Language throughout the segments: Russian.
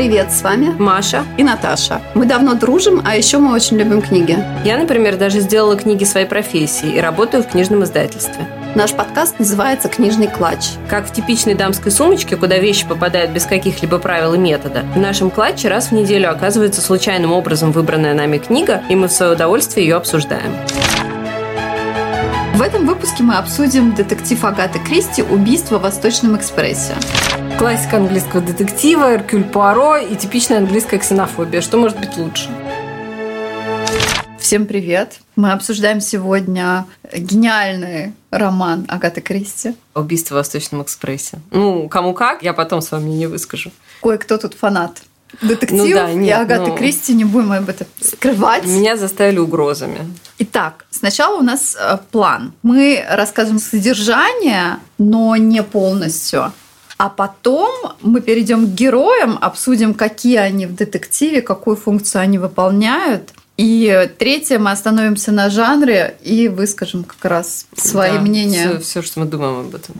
Привет, с вами Маша и Наташа. Мы давно дружим, а еще мы очень любим книги. Я, например, даже сделала книги своей профессии и работаю в книжном издательстве. Наш подкаст называется «Книжный клатч». Как в типичной дамской сумочке, куда вещи попадают без каких-либо правил и метода, в нашем клатче раз в неделю оказывается случайным образом выбранная нами книга, и мы в свое удовольствие ее обсуждаем. В этом выпуске мы обсудим детектив Агаты Кристи «Убийство в Восточном экспрессе». Классика английского детектива, Эркюль Пуаро и типичная английская ксенофобия. Что может быть лучше? Всем привет! Мы обсуждаем сегодня гениальный роман Агаты Кристи. «Убийство в Восточном экспрессе». Ну, кому как, я потом с вами не выскажу. Кое-кто тут фанат детективов ну, да, нет, и Агаты ну... Кристи, не будем об этом скрывать. Меня заставили угрозами. Итак, сначала у нас э, план. Мы рассказываем содержание, но не полностью. А потом мы перейдем к героям, обсудим, какие они в детективе, какую функцию они выполняют. И третье, мы остановимся на жанре и выскажем как раз свои да, мнения. Все, все, что мы думаем об этом.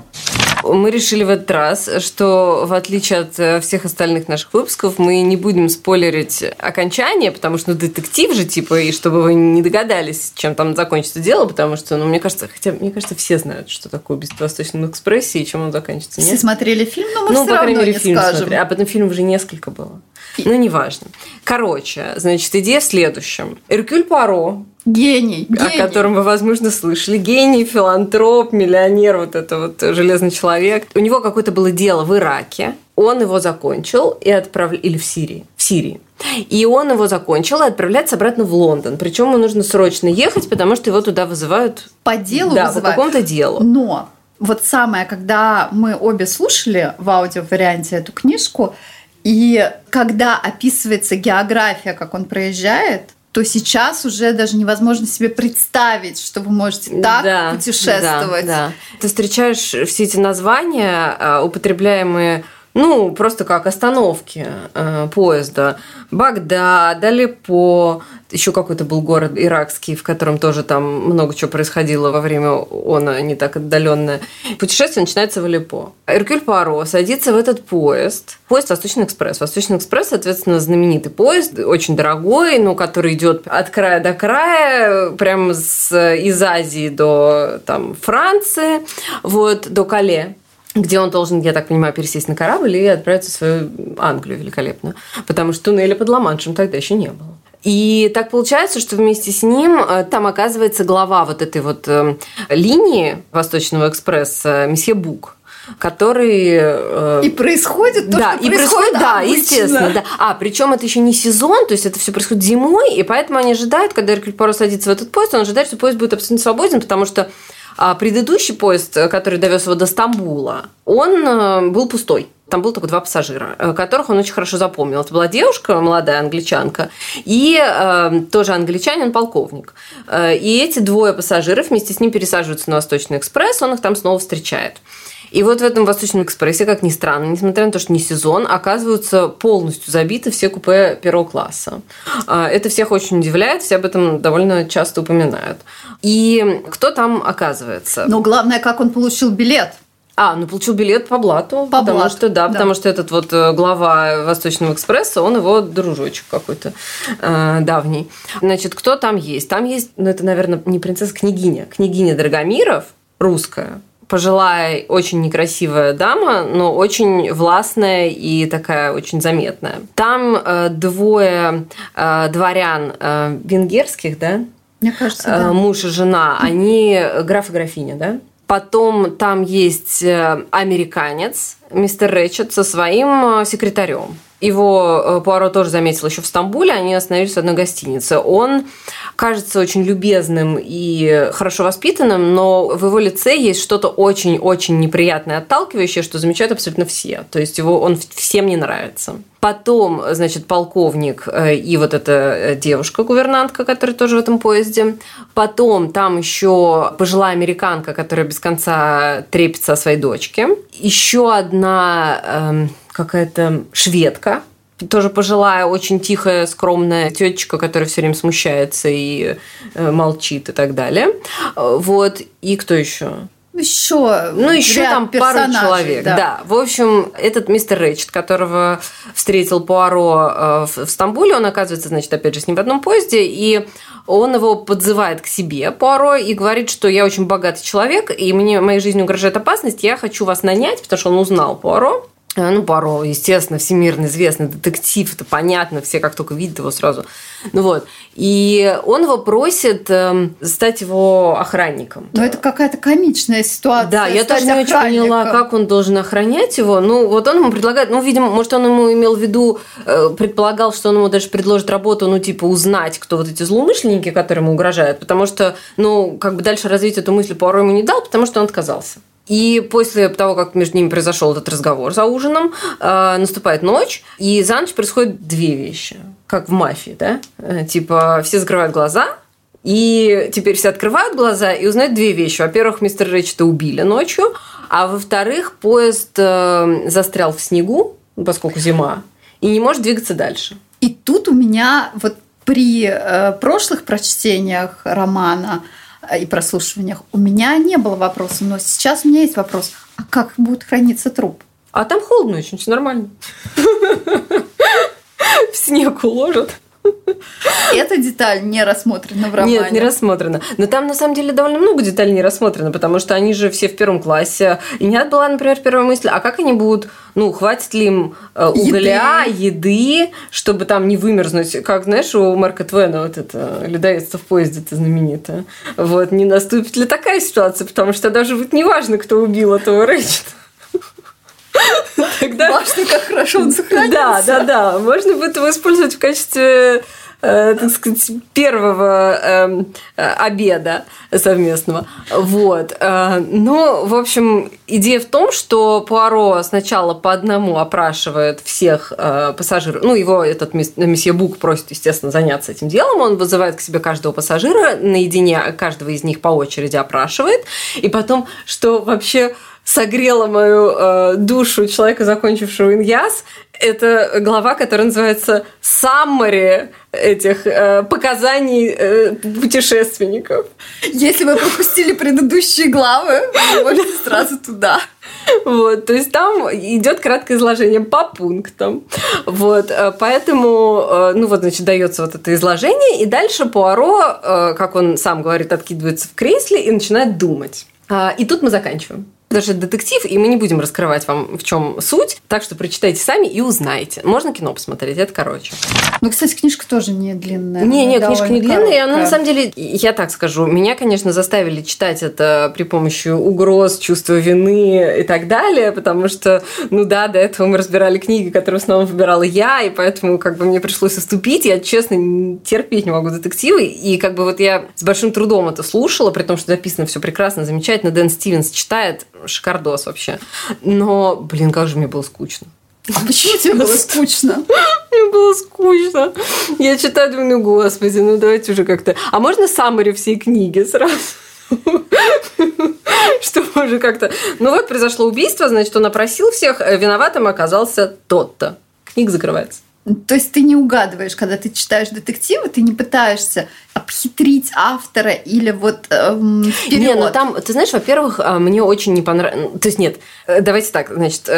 Мы решили в этот раз, что в отличие от э, всех остальных наших выпусков, мы не будем спойлерить окончание, потому что ну, детектив же, типа, и чтобы вы не догадались, чем там закончится дело, потому что, ну, мне кажется, хотя, мне кажется, все знают, что такое убийство в Восточном экспрессе и чем он заканчивается. Все смотрели фильм, но мы ну, все равно мере, не фильм скажем. Смотрели. А потом фильм уже несколько было. Ну, неважно. Короче, значит, идея в следующем. Эркюль Паро Гений, гений. О котором вы, возможно, слышали. Гений, филантроп, миллионер, вот это вот железный человек. У него какое-то было дело в Ираке. Он его закончил и отправил... Или в Сирии. В Сирии. И он его закончил и отправляется обратно в Лондон. Причем ему нужно срочно ехать, потому что его туда вызывают... По делу да, вызывают. по какому-то делу. Но вот самое, когда мы обе слушали в аудио-варианте эту книжку, и когда описывается география, как он проезжает, то сейчас уже даже невозможно себе представить, что вы можете так да, путешествовать. Да, да. Ты встречаешь все эти названия, а, употребляемые ну, просто как остановки э, поезда. Багдад, Алеппо, еще какой-то был город иракский, в котором тоже там много чего происходило во время он не так отдаленное. Путешествие начинается в Алеппо. Эркюль Паро садится в этот поезд. Поезд Восточный экспресс. Восточный экспресс, соответственно, знаменитый поезд, очень дорогой, но который идет от края до края, прямо с, из Азии до там, Франции, вот, до Кале где он должен, я так понимаю, пересесть на корабль и отправиться в свою Англию великолепную. Потому что туннеля под Ла-Маншем тогда еще не было. И так получается, что вместе с ним э, там оказывается глава вот этой вот э, линии Восточного экспресса, месье Бук который... Э, и происходит то, да, что и происходит, да, обычно. естественно. Да. А, причем это еще не сезон, то есть это все происходит зимой, и поэтому они ожидают, когда Эркюль Поро садится в этот поезд, он ожидает, что поезд будет абсолютно свободен, потому что а предыдущий поезд, который довез его до Стамбула, он э, был пустой. Там было только два пассажира, э, которых он очень хорошо запомнил. Это была девушка, молодая англичанка, и э, тоже англичанин, полковник. Э, и эти двое пассажиров вместе с ним пересаживаются на Восточный экспресс, он их там снова встречает. И вот в этом Восточном экспрессе, как ни странно, несмотря на то, что не сезон, оказываются полностью забиты все купе первого класса. А, это всех очень удивляет, все об этом довольно часто упоминают. И кто там оказывается? Но главное, как он получил билет. А, ну получил билет по блату. По потому блату, что, да, да, потому что этот вот э, глава Восточного экспресса, он его дружочек какой-то э, давний. Значит, кто там есть? Там есть, ну это, наверное, не принцесса, княгиня. Княгиня Драгомиров, русская, пожилая, очень некрасивая дама, но очень властная и такая очень заметная. Там э, двое э, дворян э, венгерских, да? Мне кажется, да. Муж и жена, они граф и графиня, да? Потом там есть американец, мистер Рэчет, со своим секретарем. Его Пуаро тоже заметил еще в Стамбуле, они остановились в одной гостинице. Он кажется очень любезным и хорошо воспитанным, но в его лице есть что-то очень-очень неприятное, отталкивающее, что замечают абсолютно все. То есть его он всем не нравится. Потом, значит, полковник э, и вот эта э, девушка-гувернантка, которая тоже в этом поезде. Потом там еще пожилая американка, которая без конца трепится о своей дочке. Еще одна э, какая-то шведка, тоже пожилая, очень тихая, скромная тетечка, которая все время смущается и э, молчит и так далее. Вот. И кто еще? еще, ну, еще там пару человек. Да. да. В общем, этот мистер Рэчет, которого встретил Пуаро э, в Стамбуле, он оказывается, значит, опять же, с ним в одном поезде, и он его подзывает к себе, Пуаро, и говорит, что я очень богатый человек, и мне моей жизни угрожает опасность, я хочу вас нанять, потому что он узнал Пуаро, Э, ну, Баро, естественно, всемирно известный детектив, это понятно, все как только видят его сразу. Ну вот. И он его просит э, стать его охранником. Но это какая-то комичная ситуация. Да, я тоже не очень поняла, как он должен охранять его. Ну, вот он ему предлагает, ну, видимо, может, он ему имел в виду, э, предполагал, что он ему даже предложит работу, ну, типа, узнать, кто вот эти злоумышленники, которые ему угрожают. Потому что, ну, как бы дальше развить эту мысль Пуаро ему не дал, потому что он отказался. И после того, как между ними произошел этот разговор за ужином, э, наступает ночь, и за ночь происходят две вещи, как в мафии, да? Э, типа все закрывают глаза, и теперь все открывают глаза и узнают две вещи. Во-первых, мистер Рэчета убили ночью, а во-вторых, поезд э, застрял в снегу, поскольку зима, и не может двигаться дальше. И тут у меня вот при э, прошлых прочтениях романа и прослушиваниях у меня не было вопроса, но сейчас у меня есть вопрос. А как будет храниться труп? А там холодно очень, все нормально. В снег уложат. Эта деталь не рассмотрена в романе. Нет, не рассмотрена. Но там, на самом деле, довольно много деталей не рассмотрено, потому что они же все в первом классе. И не была, например, первая мысль, а как они будут, ну, хватит ли им э, угля, еды, еды чтобы там не вымерзнуть. Как, знаешь, у Марка Твена вот это людоедство в поезде это знаменитое. Вот, не наступит ли такая ситуация, потому что даже будет неважно, кто убил этого Рэчета. Тогда... Важно, как хорошо он сохранился. Да, да, да. Можно будет его использовать в качестве э, так сказать, первого э, обеда совместного. Вот. Э, ну, в общем, идея в том, что Пуаро сначала по одному опрашивает всех пассажиров. Ну, его этот месье Бук просит, естественно, заняться этим делом. Он вызывает к себе каждого пассажира, наедине каждого из них по очереди опрашивает. И потом, что вообще согрела мою э, душу человека, закончившего иньяс, это глава, которая называется «Саммари» этих э, показаний э, путешественников. Если вы пропустили предыдущие главы, вы можете сразу туда. Вот, то есть там идет краткое изложение по пунктам. Вот, э, поэтому, э, ну вот, значит, дается вот это изложение, и дальше Пуаро, э, как он сам говорит, откидывается в кресле и начинает думать. А, и тут мы заканчиваем. Даже детектив, и мы не будем раскрывать вам, в чем суть. Так что прочитайте сами и узнаете. Можно кино посмотреть, это короче. Ну, кстати, книжка тоже не длинная. Не, не, книжка не длинная. И она, на самом деле, я так скажу, меня, конечно, заставили читать это при помощи угроз, чувства вины и так далее, потому что, ну да, до этого мы разбирали книги, которые основном выбирала я, и поэтому как бы мне пришлось уступить. Я, честно, терпеть не могу детективы. И как бы вот я с большим трудом это слушала, при том, что записано все прекрасно, замечательно. Дэн Стивенс читает шикардос вообще. Но, блин, как же мне было скучно. А почему тебе было скучно? Мне было скучно. Я читаю, думаю, ну, господи, ну давайте уже как-то... А можно саммари всей книги сразу? Чтобы уже как-то... Ну вот произошло убийство, значит, он опросил всех, э, виноватым оказался тот-то. Книга закрывается. То есть ты не угадываешь, когда ты читаешь детективы, ты не пытаешься обхитрить автора или вот эм, вперед. Не, ну там, ты знаешь, во-первых, э, мне очень не понравилось. То есть нет, э, давайте так, значит,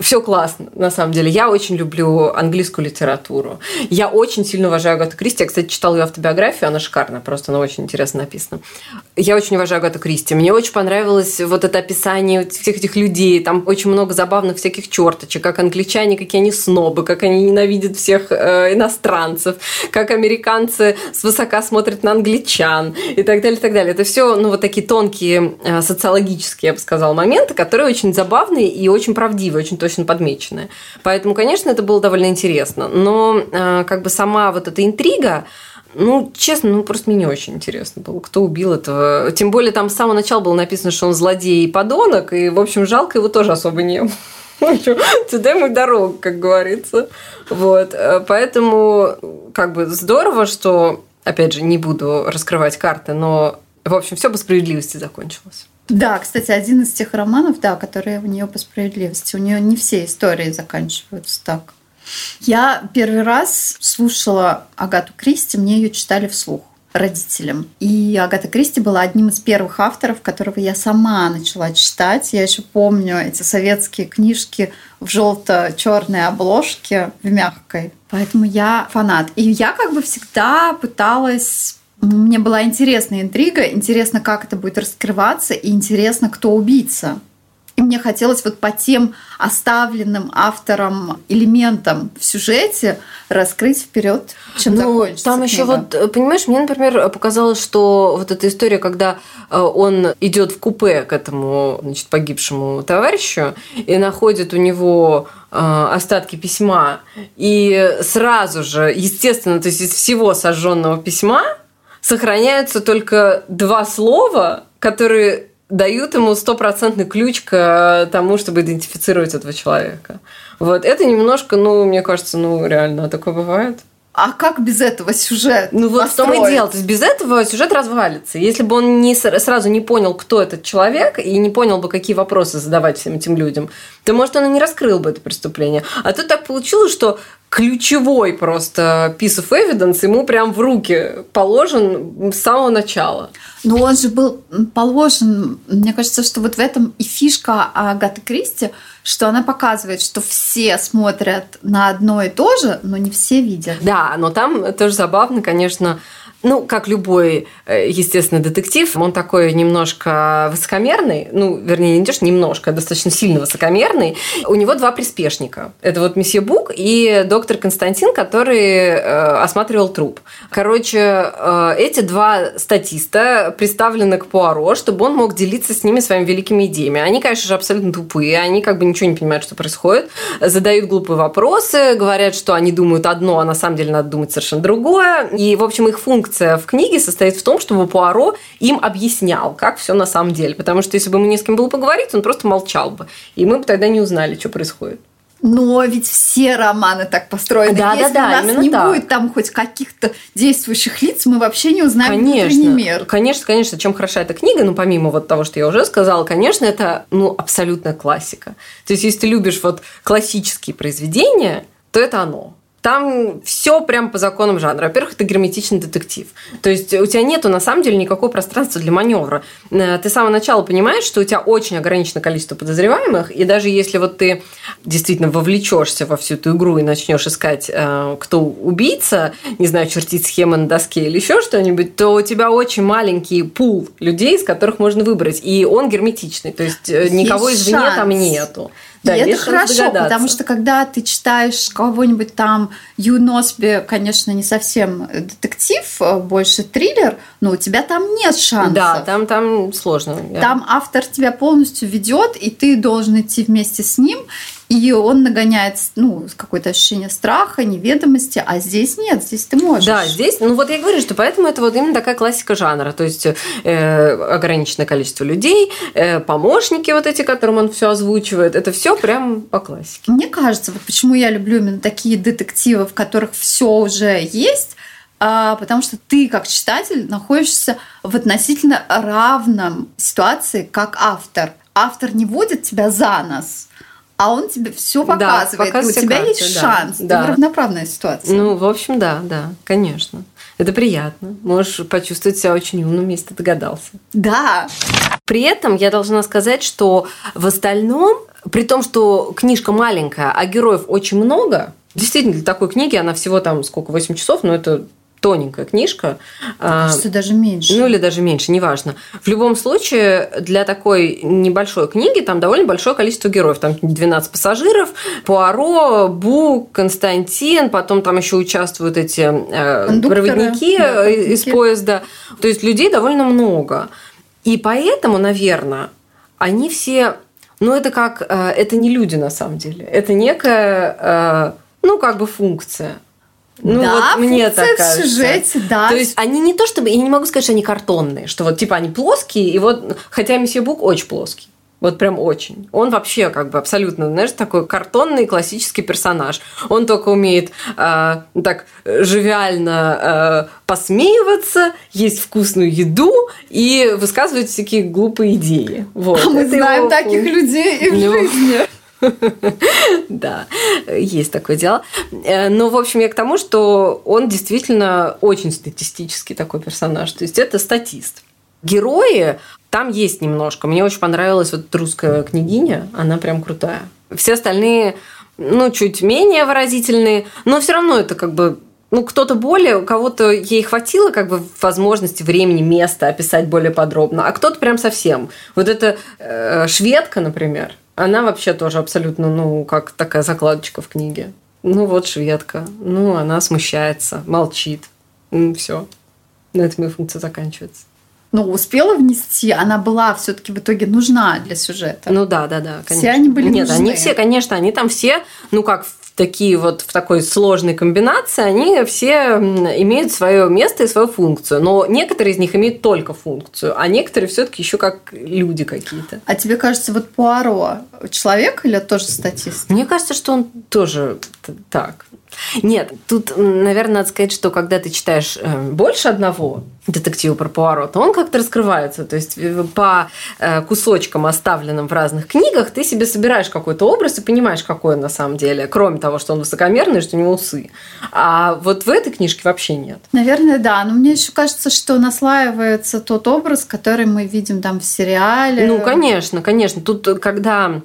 все классно, на самом деле. Я очень люблю английскую литературу. Я очень сильно уважаю Агату Кристи. Я, кстати, читала ее автобиографию, она шикарная, просто она очень интересно написана. Я очень уважаю Агату Кристи. Мне очень понравилось вот это описание всех этих людей. Там очень много забавных всяких черточек, как англичане, какие они снобы, как они ненавидят всех э, иностранцев, как американцы свысока смотрят на англичан и так далее, и так далее. Это все, ну, вот такие тонкие э, социологические, я бы сказала, моменты, которые очень забавные и очень правдивые, очень подмеченное. Поэтому, конечно, это было довольно интересно. Но э, как бы сама вот эта интрига, ну, честно, ну просто мне не очень интересно было, кто убил этого. Тем более там с самого начала было написано, что он злодей и подонок, и, в общем, жалко его тоже особо не было. Туда ему дорога, как говорится. Вот. Э, поэтому, как бы, здорово, что, опять же, не буду раскрывать карты, но, в общем, все по справедливости закончилось. Да, кстати, один из тех романов, да, которые у нее по справедливости. У нее не все истории заканчиваются так. Я первый раз слушала Агату Кристи, мне ее читали вслух. родителям. И Агата Кристи была одним из первых авторов, которого я сама начала читать. Я еще помню эти советские книжки в желто-черной обложке, в мягкой. Поэтому я фанат. И я как бы всегда пыталась мне была интересна интрига, интересно, как это будет раскрываться, и интересно, кто убийца. И мне хотелось вот по тем оставленным автором элементам в сюжете раскрыть вперед, чем ну, закончится Там книга. еще вот, понимаешь, мне, например, показалось, что вот эта история, когда э, он идет в купе к этому значит, погибшему товарищу и находит у него э, остатки письма, и сразу же, естественно, то есть из всего сожженного письма сохраняются только два слова, которые дают ему стопроцентный ключ к тому, чтобы идентифицировать этого человека. Вот это немножко, ну, мне кажется, ну, реально такое бывает. А как без этого сюжет? Ну вот построить? в том и дело. То есть без этого сюжет развалится. Если бы он не сразу не понял, кто этот человек, и не понял бы, какие вопросы задавать всем этим людям, то, может, он и не раскрыл бы это преступление. А тут так получилось, что ключевой просто piece of evidence ему прям в руки положен с самого начала. Но он же был положен, мне кажется, что вот в этом и фишка Агаты Кристи, что она показывает, что все смотрят на одно и то же, но не все видят. Да, но там тоже забавно, конечно, ну, как любой, э, естественно, детектив, он такой немножко высокомерный, ну, вернее, не то, немножко, а достаточно сильно высокомерный. У него два приспешника. Это вот месье Бук и доктор Константин, который э, осматривал труп. Короче, э, эти два статиста представлены к Пуаро, чтобы он мог делиться с ними своими великими идеями. Они, конечно же, абсолютно тупые, они как бы ничего не понимают, что происходит, задают глупые вопросы, говорят, что они думают одно, а на самом деле надо думать совершенно другое. И, в общем, их функция функция в книге состоит в том, чтобы Пуаро им объяснял, как все на самом деле. Потому что если бы ему не с кем было поговорить, он просто молчал бы. И мы бы тогда не узнали, что происходит. Но ведь все романы так построены. Да, Если да, да, у нас не так. будет там хоть каких-то действующих лиц, мы вообще не узнаем конечно, внутренний мир. Конечно, конечно. Чем хороша эта книга, ну, помимо вот того, что я уже сказала, конечно, это, ну, абсолютная классика. То есть, если ты любишь вот классические произведения, то это оно. Там все прям по законам жанра. Во-первых, это герметичный детектив. То есть у тебя нету на самом деле никакого пространства для маневра. Э, ты с самого начала понимаешь, что у тебя очень ограниченное количество подозреваемых, и даже если вот ты действительно вовлечешься во всю эту игру и начнешь искать, э, кто убийца, не знаю, чертить схемы на доске или еще что-нибудь, то у тебя очень маленький пул людей, из которых можно выбрать, и он герметичный. То есть, э, есть никого извне шанс. там нету. Да, и это хорошо, потому что когда ты читаешь кого-нибудь там, Ю Носби, конечно, не совсем детектив, а больше триллер, но у тебя там нет шансов. Да, там, там сложно. Там автор тебя полностью ведет, и ты должен идти вместе с ним, и он нагоняет ну, какое-то ощущение страха, неведомости, а здесь нет, здесь ты можешь. Да, здесь, ну вот я говорю, что поэтому это вот именно такая классика жанра, то есть э, ограниченное количество людей, э, помощники вот эти, которым он все озвучивает, это все прям по классике. Мне кажется, вот почему я люблю именно такие детективы, в которых все уже есть, а, потому что ты как читатель находишься в относительно равном ситуации, как автор. Автор не водит тебя за нос, а он тебе все показывает, да, и у тебя карты, есть да, шанс. Да. Это равноправная ситуация. Ну, в общем, да, да, конечно. Это приятно. Можешь почувствовать себя очень умным, если ты догадался. Да. При этом я должна сказать, что в остальном, при том, что книжка маленькая, а героев очень много, действительно, для такой книги она всего там сколько, 8 часов, но это тоненькая книжка. Кажется, даже меньше. Ну, или даже меньше, неважно. В любом случае, для такой небольшой книги там довольно большое количество героев. Там 12 пассажиров, Пуаро, Бук, Константин, потом там еще участвуют эти э, проводники да, из поезда. То есть людей довольно много. И поэтому, наверное, они все... Ну, это как... Э, это не люди, на самом деле. Это некая, э, ну, как бы функция. Ну, да, вот мне так кажется. в сюжете, да. То есть они не то чтобы, я не могу сказать, что они картонные, что вот типа они плоские, и вот, хотя месье Бук очень плоский. Вот прям очень. Он вообще как бы абсолютно, знаешь, такой картонный классический персонаж. Он только умеет э, так живиально э, посмеиваться, есть вкусную еду и высказывать всякие глупые идеи. Вот. А мы Это знаем таких людей и в него... жизни. Да, есть такое дело. Э, но, в общем, я к тому, что он действительно очень статистический такой персонаж. То есть это статист. Герои там есть немножко. Мне очень понравилась вот русская княгиня. Она прям крутая. Все остальные, ну, чуть менее выразительные, но все равно это как бы ну, кто-то более, у кого-то ей хватило как бы возможности, времени, места описать более подробно, а кто-то прям совсем. Вот эта э, шведка, например, она вообще тоже абсолютно, ну, как такая закладочка в книге. Ну, вот шведка. Ну, она смущается, молчит. Ну, все. На этом ее функция заканчивается. Ну, успела внести, она была все-таки в итоге нужна для сюжета. Ну да, да, да, конечно. Все они были Нет, нужны. они все, конечно, они там все, ну как такие вот в такой сложной комбинации, они все имеют свое место и свою функцию. Но некоторые из них имеют только функцию, а некоторые все-таки еще как люди какие-то. А тебе кажется, вот Пуаро человек или тоже статист? Мне кажется, что он тоже так. Нет, тут, наверное, надо сказать, что когда ты читаешь э, больше одного детектива про Пуаро, то он как-то раскрывается. То есть э, по э, кусочкам, оставленным в разных книгах, ты себе собираешь какой-то образ и понимаешь, какой он на самом деле. Кроме того, что он высокомерный, что у него усы. А вот в этой книжке вообще нет. Наверное, да. Но мне еще кажется, что наслаивается тот образ, который мы видим там в сериале. Ну, конечно, конечно. Тут, когда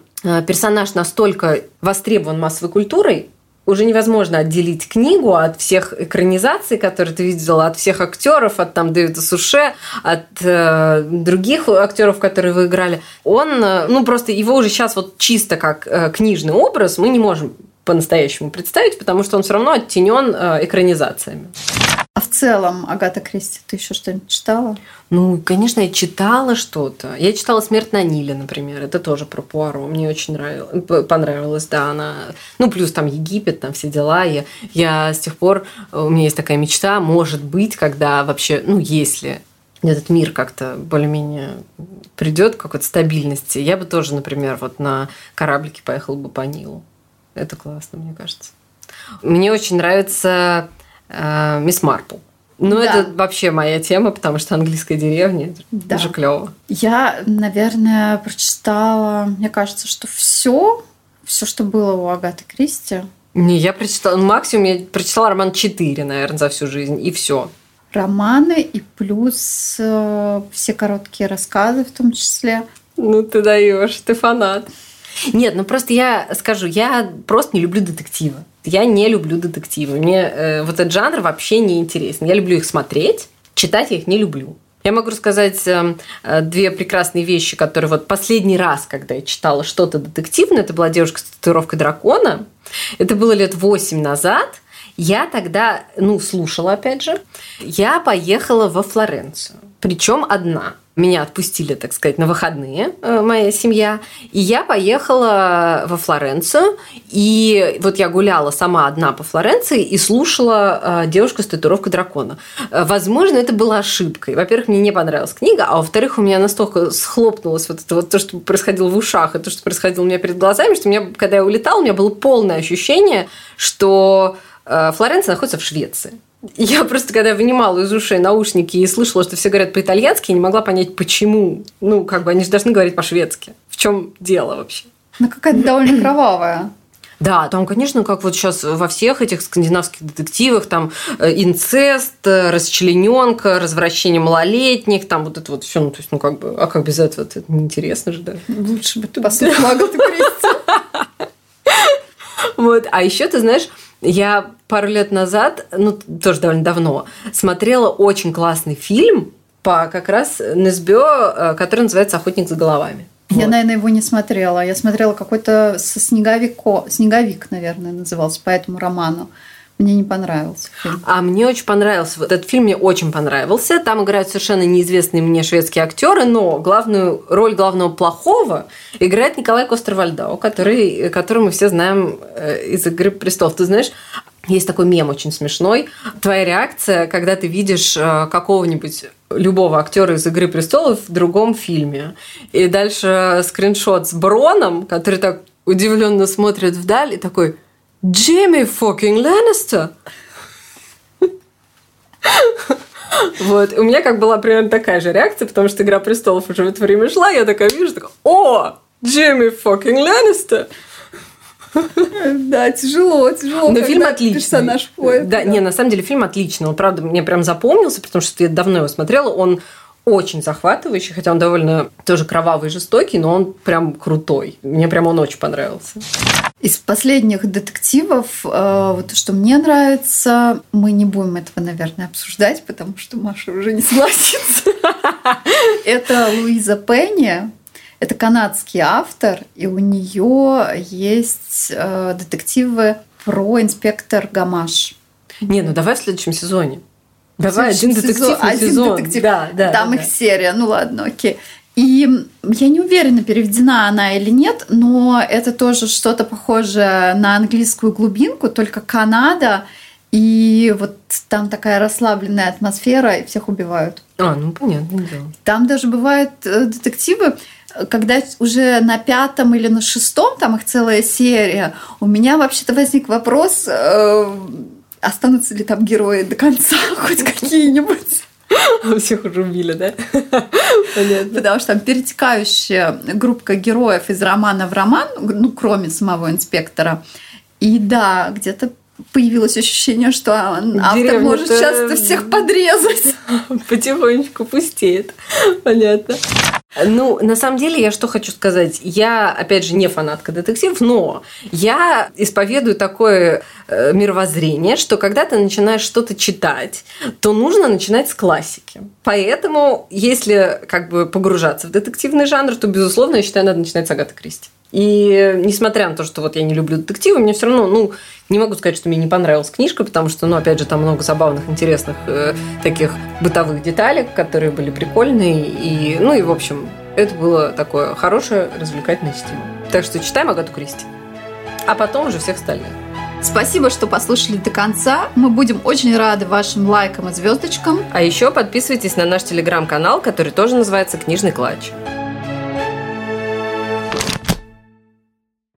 персонаж настолько востребован массовой культурой, уже невозможно отделить книгу от всех экранизаций, которые ты видела, от всех актеров, от там Дэвида Суше, от э, других актеров, которые вы играли. Он, э, ну просто его уже сейчас вот чисто как э, книжный образ мы не можем по-настоящему представить, потому что он все равно оттенен э, экранизациями. Целом, Агата Кристи, ты еще что-нибудь читала? Ну, конечно, я читала что-то. Я читала «Смерть на Ниле», например. Это тоже про Пуаро. Мне очень нравилось, понравилось, да, она... Ну, плюс там Египет, там все дела. Я, я с тех пор... У меня есть такая мечта, может быть, когда вообще... Ну, если этот мир как-то более-менее придет к какой-то стабильности, я бы тоже, например, вот на кораблике поехала бы по Нилу. Это классно, мне кажется. Мне очень нравится э, Мисс Марпл. Ну, да. это вообще моя тема, потому что английская деревня да. даже клево. Я, наверное, прочитала, мне кажется, что все, все, что было у Агаты Кристи. Не, я прочитала, ну, максимум я прочитала роман 4, наверное, за всю жизнь, и все. Романы и плюс э, все короткие рассказы в том числе. Ну, ты даешь, ты фанат. Нет, ну просто я скажу, я просто не люблю детективы. Я не люблю детективы. Мне э, вот этот жанр вообще не интересен. Я люблю их смотреть, читать я их не люблю. Я могу рассказать э, э, две прекрасные вещи, которые вот последний раз, когда я читала что-то детективное, это была девушка с татуировкой дракона. Это было лет восемь назад. Я тогда, ну, слушала опять же. Я поехала во Флоренцию. Причем одна меня отпустили, так сказать, на выходные, э, моя семья, и я поехала во Флоренцию, и вот я гуляла сама одна по Флоренции и слушала э, девушку с татуировкой дракона. Э, возможно, это была ошибкой. Во-первых, мне не понравилась книга, а во-вторых, у меня настолько схлопнулось вот это вот то, что происходило в ушах, и то, что происходило у меня перед глазами, что у меня, когда я улетала, у меня было полное ощущение, что Флоренция находится в Швеции. Я просто, когда вынимала из ушей наушники и слышала, что все говорят по-итальянски, я не могла понять, почему. Ну, как бы они же должны говорить по-шведски. В чем дело вообще? Ну, какая-то довольно кровавая. Да, там, конечно, как вот сейчас во всех этих скандинавских детективах, там э, инцест, э, расчлененка, развращение малолетних, там вот это вот все, ну, то есть, ну, как бы, а как без этого? Это неинтересно же, да. Лучше бы ты послушала Агату Кристи. Вот, а еще ты знаешь, я пару лет назад, ну, тоже довольно давно, смотрела очень классный фильм по как раз Несбё, э, который называется «Охотник за головами». Я, вот. наверное, его не смотрела. Я смотрела какой-то со снеговико... снеговик, наверное, назывался по этому роману. Мне не понравился фильм. А мне очень понравился. Вот этот фильм мне очень понравился. Там играют совершенно неизвестные мне шведские актеры, но главную роль главного плохого играет Николай Костер-Вальдау, который, который мы все знаем э, из «Игры престолов». Ты знаешь, есть такой мем очень смешной. Твоя реакция, когда ты видишь э, какого-нибудь любого актера из «Игры престолов» в другом фильме. И дальше скриншот с Броном, который так удивленно смотрит вдаль и такой Джимми фокинг Ланнистер. Вот. У меня как была примерно такая же реакция, потому что «Игра престолов» уже в это время шла, я такая вижу, такая, о, Джимми фокинг Ланнистер. Да, тяжело, тяжело. Но фильм отличный. Персонаж поэт. Да, не, на самом деле фильм отличный. Он, правда, мне прям запомнился, потому что я давно его смотрела. Он очень захватывающий, хотя он довольно тоже кровавый и жестокий, но он прям крутой. Мне прям он очень понравился. Из последних детективов, э, вот что мне нравится, мы не будем этого, наверное, обсуждать, потому что Маша уже не согласится. Это Луиза Пенни. Это канадский автор, и у нее есть э, детективы про инспектор Гамаш. Не, ну давай в следующем сезоне. Давай один детектив сезон, на один сезон. Детектив. Да, да, Там да, их серия. Ну ладно, окей. И я не уверена, переведена она или нет, но это тоже что-то похожее на английскую глубинку, только Канада, и вот там такая расслабленная атмосфера, и всех убивают. А, ну понятно дело. Там даже бывают э, детективы, когда уже на пятом или на шестом, там их целая серия, у меня вообще-то возник вопрос, э, останутся ли там герои до конца хоть какие-нибудь. Всех уже убили, да? Понятно. Потому что там перетекающая группа героев из романа в роман, ну, кроме самого инспектора. И да, где-то появилось ощущение, что автор Деревня-то- может часто всех подрезать. Потихонечку пустеет. Понятно. Ну, на самом деле, я что хочу сказать. Я, опять же, не фанатка детективов, но я исповедую такое э, мировоззрение, что когда ты начинаешь что-то читать, то нужно начинать с классики. Поэтому, если как бы погружаться в детективный жанр, то, безусловно, я считаю, надо начинать с Агаты Кристи. И несмотря на то, что вот я не люблю детективы, мне все равно, ну, не могу сказать, что мне не понравилась книжка, потому что, ну, опять же, там много забавных, интересных э, таких бытовых деталек, которые были прикольные. И, ну, и, в общем, это было такое хорошее развлекательное чтиво. Так что читаем Агату Кристи. А потом уже всех остальных. Спасибо, что послушали до конца. Мы будем очень рады вашим лайкам и звездочкам. А еще подписывайтесь на наш телеграм-канал, который тоже называется «Книжный клатч».